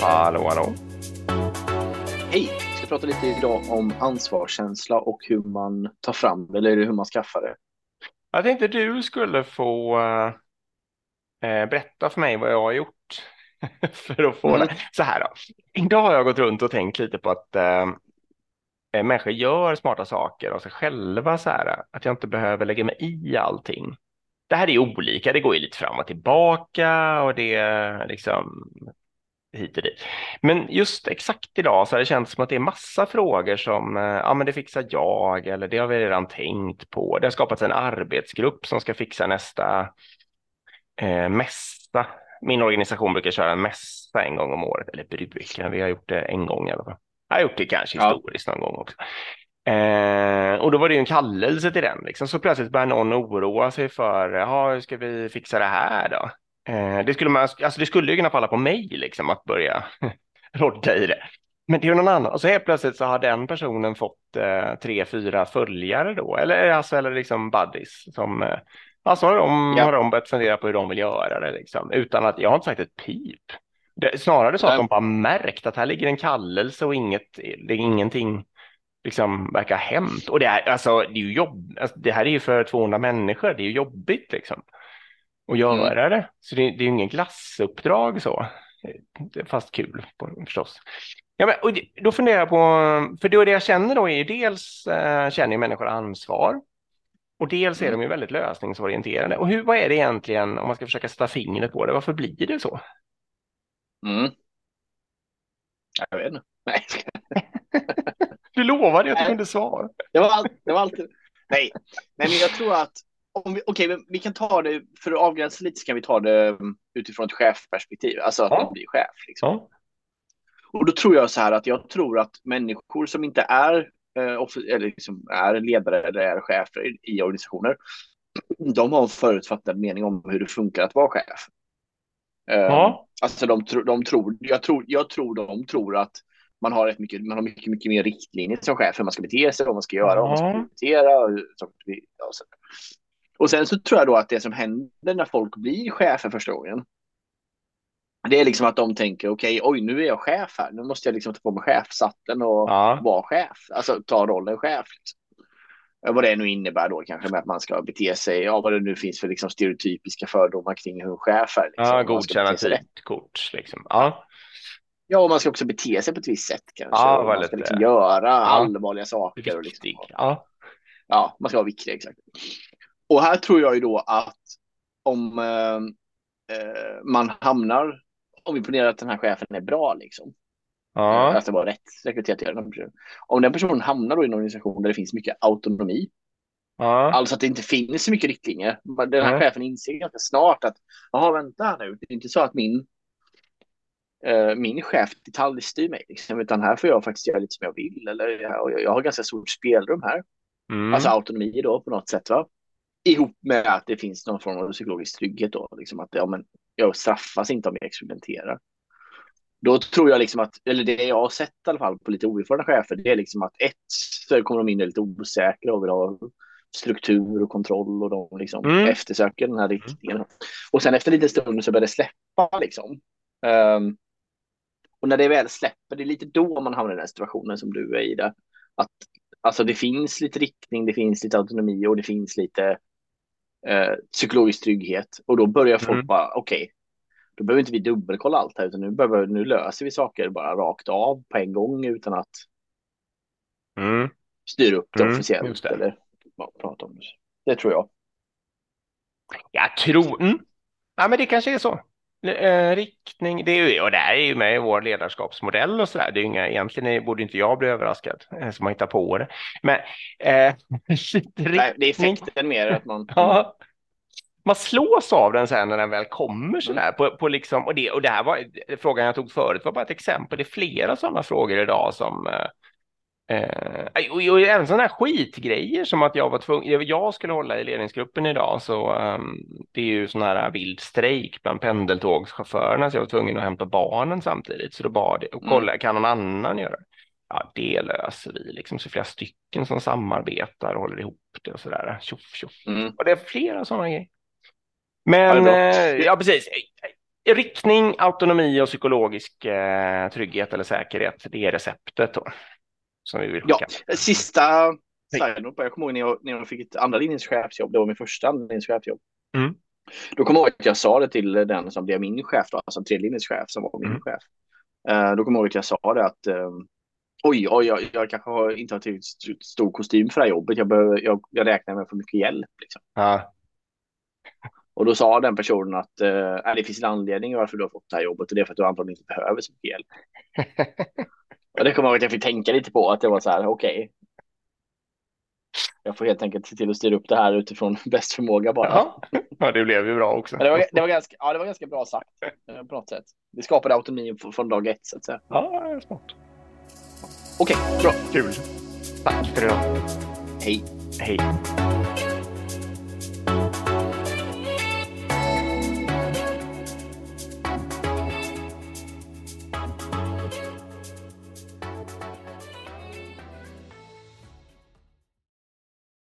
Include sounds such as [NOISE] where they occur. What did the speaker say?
Hallå, hallå. Hej! Vi ska prata lite idag om ansvarskänsla och hur man tar fram det, eller hur man skaffar det. Jag tänkte du skulle få eh, berätta för mig vad jag har gjort [LAUGHS] för att få Mm. det. Så här då. Idag har jag gått runt och tänkt lite på att eh, eh, människor gör smarta saker av sig själva så här. Att jag inte behöver lägga mig i allting. Det här är olika. Det går ju lite fram och tillbaka och det liksom hit och dit. Men just exakt idag så har det känts som att det är massa frågor som, eh, ja men det fixar jag eller det har vi redan tänkt på. Det har skapats en arbetsgrupp som ska fixa nästa eh, mässa. Min organisation brukar köra en mässa en gång om året, eller brukar, vi har gjort det en gång i alla fall. Jag har gjort det kanske Ja. historiskt någon gång också. Eh, och då var det ju en kallelse till den, liksom. så plötsligt börjar någon oroa sig för, ja, hur ska vi fixa det här då? Eh, det, skulle man, alltså det skulle ju kunna falla på mig liksom, att börja [LAUGHS] rodda i det. Men det är ju någon annan, och så helt plötsligt så har den personen fått eh, tre, fyra följare då, eller, alltså, eller liksom buddies som, eh, alltså har de, Ja. har de börjat fundera på hur de vill göra det liksom, utan att, jag har inte sagt ett pip. Det, snarare så att de bara märkt att här ligger en kallelse och inget, det är ingenting liksom verkar hänt. Och det är, alltså, det är ju jobb, alltså, det här är ju för 200 människor, det är ju jobbigt liksom. Att göra det. Så det, det är ju ingen glassuppdrag så. Det är Fast kul förstås. Ja, men, och då funderar jag på, för då det jag känner då är ju dels eh, känner människor ansvar. Och dels är Mm. de ju väldigt lösningsorienterade. Och hur, vad är det egentligen, om man ska försöka sätta fingret på det, varför blir det så? Mm. Jag vet inte. Nej, [LAUGHS] Du lovade ju att du kunde svara. det var, det var alltid... Nej. Nej, men jag tror att om vi, men vi kan ta det, för att avgränsa lite så kan vi ta det mm, utifrån ett chefperspektiv, alltså att Ja. man blir chef. Liksom. Ja. Och då tror jag så här att jag tror att människor som inte är, eh, eller liksom är ledare eller är chefer i, organisationer, [CLEARS THROAT] de har en förutfattad mening om hur det funkar att vara chef. Eh, Ja. Alltså de, de tror, jag tror, jag tror de tror att man har, ett mycket, man har mycket, mycket mer riktlinjer som chef hur man ska bete sig, vad man ska göra, vad man ska Ja. prioritera. Och, ja, och, så. Och sen så tror jag då att det som händer när folk blir chefer första gången, det är liksom att de tänker okej, oj, nu är jag chef här, nu måste jag liksom ta på mig chefshatten och Ja. vara chef, alltså ta rollen chef. Liksom. Vad det nu innebär då kanske med att man ska bete sig, ja vad det nu finns för liksom stereotypiska fördomar kring hur en chef är. Liksom. Ja, godkänna tidkort liksom. Ja. Ja, och man ska också bete sig på ett visst sätt kanske. Ja, man ska liksom göra allvarliga saker. Och liksom, Ja. ja, man ska vara viktig, exakt. Och här tror jag ju då att om eh, eh, man hamnar, om vi ponerar att den här chefen är bra liksom, Ja. att det var rätt rekryterat till den personen. Om den personen hamnar då i en organisation där det finns mycket autonomi, Ja. alltså att det inte finns så mycket riktlinjer. Den här Nej. chefen inser ganska snart att, jaha vänta nu, det är inte så att min eh, min chef detaljstyr mig, liksom, utan här får jag faktiskt göra lite som jag vill. Eller, jag, jag har ganska stort spelrum här. Mm. Alltså autonomi då på något sätt. Va? Ihop med att det finns någon form av psykologisk trygghet då. Liksom att ja, men, jag straffas inte om jag experimenterar. Då tror jag liksom att, eller det jag har sett i alla fall på lite oerfarna chefer, det är liksom att ett, så kommer de in lite osäkra och vill ha struktur och kontroll och de liksom Mm. eftersöker den här riktningen. Och sen efter lite stund så börjar det släppa liksom. Ehm, och när det väl släpper, det är lite då man hamnar i den här situationen som du är i där. Att alltså det finns lite riktning, det finns lite autonomi och det finns lite eh, psykologisk trygghet. Och då börjar folk Mm. bara, okej, då behöver inte vi dubbelkolla allt här, utan nu, behöver, nu löser vi saker bara rakt av på en gång utan att Mm. styra upp det Mm, officiellt det. eller ja, prata om det. Det tror jag. Jag tror... Mm. Ja, men det kanske är så. Eh, riktning, det är ju, och det här är ju med i vår ledarskapsmodell och så där. Det är inga, egentligen borde inte jag bli överraskad eh, som har hittat på det. Men eh, [LAUGHS] Nej, det är effekten mer att man... Ja. Man slås av den sen när den väl kommer Mm. sådär på, på liksom, och det, och det här var, frågan jag tog förut var bara ett exempel. Det är flera sådana frågor idag som eh, och, och även sådana här skitgrejer som att jag var tvungen, jag skulle hålla i ledningsgruppen idag så um, det är ju sån här vild strejk bland pendeltågschaufförerna så jag var tvungen att hämta barnen samtidigt så då bad jag och kolla, kan någon annan göra det? Ja, det löser vi liksom, så flera stycken som samarbetar och håller ihop det och sådär, tjoff tjoff. Mm. Och det är flera sådana grejer. Men, Ja, eh, ja precis. riktning, autonomi och psykologisk eh, trygghet eller säkerhet. Det är receptet då. Som vi vill Ja, skicka. sista side Jag kommer ihåg när jag, när jag fick ett andra linjens chefsjobb. Det var min första andra linjens chefsjobb. Mm. Då kommer jag ihåg att jag sa det till den som blev min chef, då, alltså tredje linjens chef som var min Mm. chef. Eh, då kommer jag ihåg att jag sa det att eh, oj, oj jag, jag kanske har, inte har tillräckligt st- stor kostym för det här jobbet. Jag, behöver, jag, jag räknar med för mycket hjälp. Liksom. Ja. Och då sa den personen att eh, "Nej, det finns en anledning varför du har fått det här jobbet och det är för att du antagligen inte behöver så mycket hjälp. [LAUGHS] Och det kommer jag ihåg att jag fick tänka lite på att det var så här, okej. Jag får helt enkelt se till att styra upp det här utifrån [LAUGHS] bäst förmåga bara. Ja. ja, det blev ju bra också. Det, var, det, var ganska, ja, det var ganska bra sagt eh, på något sätt. Det skapade autonomi från dag ett så att säga. Ja, det är smart. Okej, bra. Kul. Tack för idag. Hej. Hej.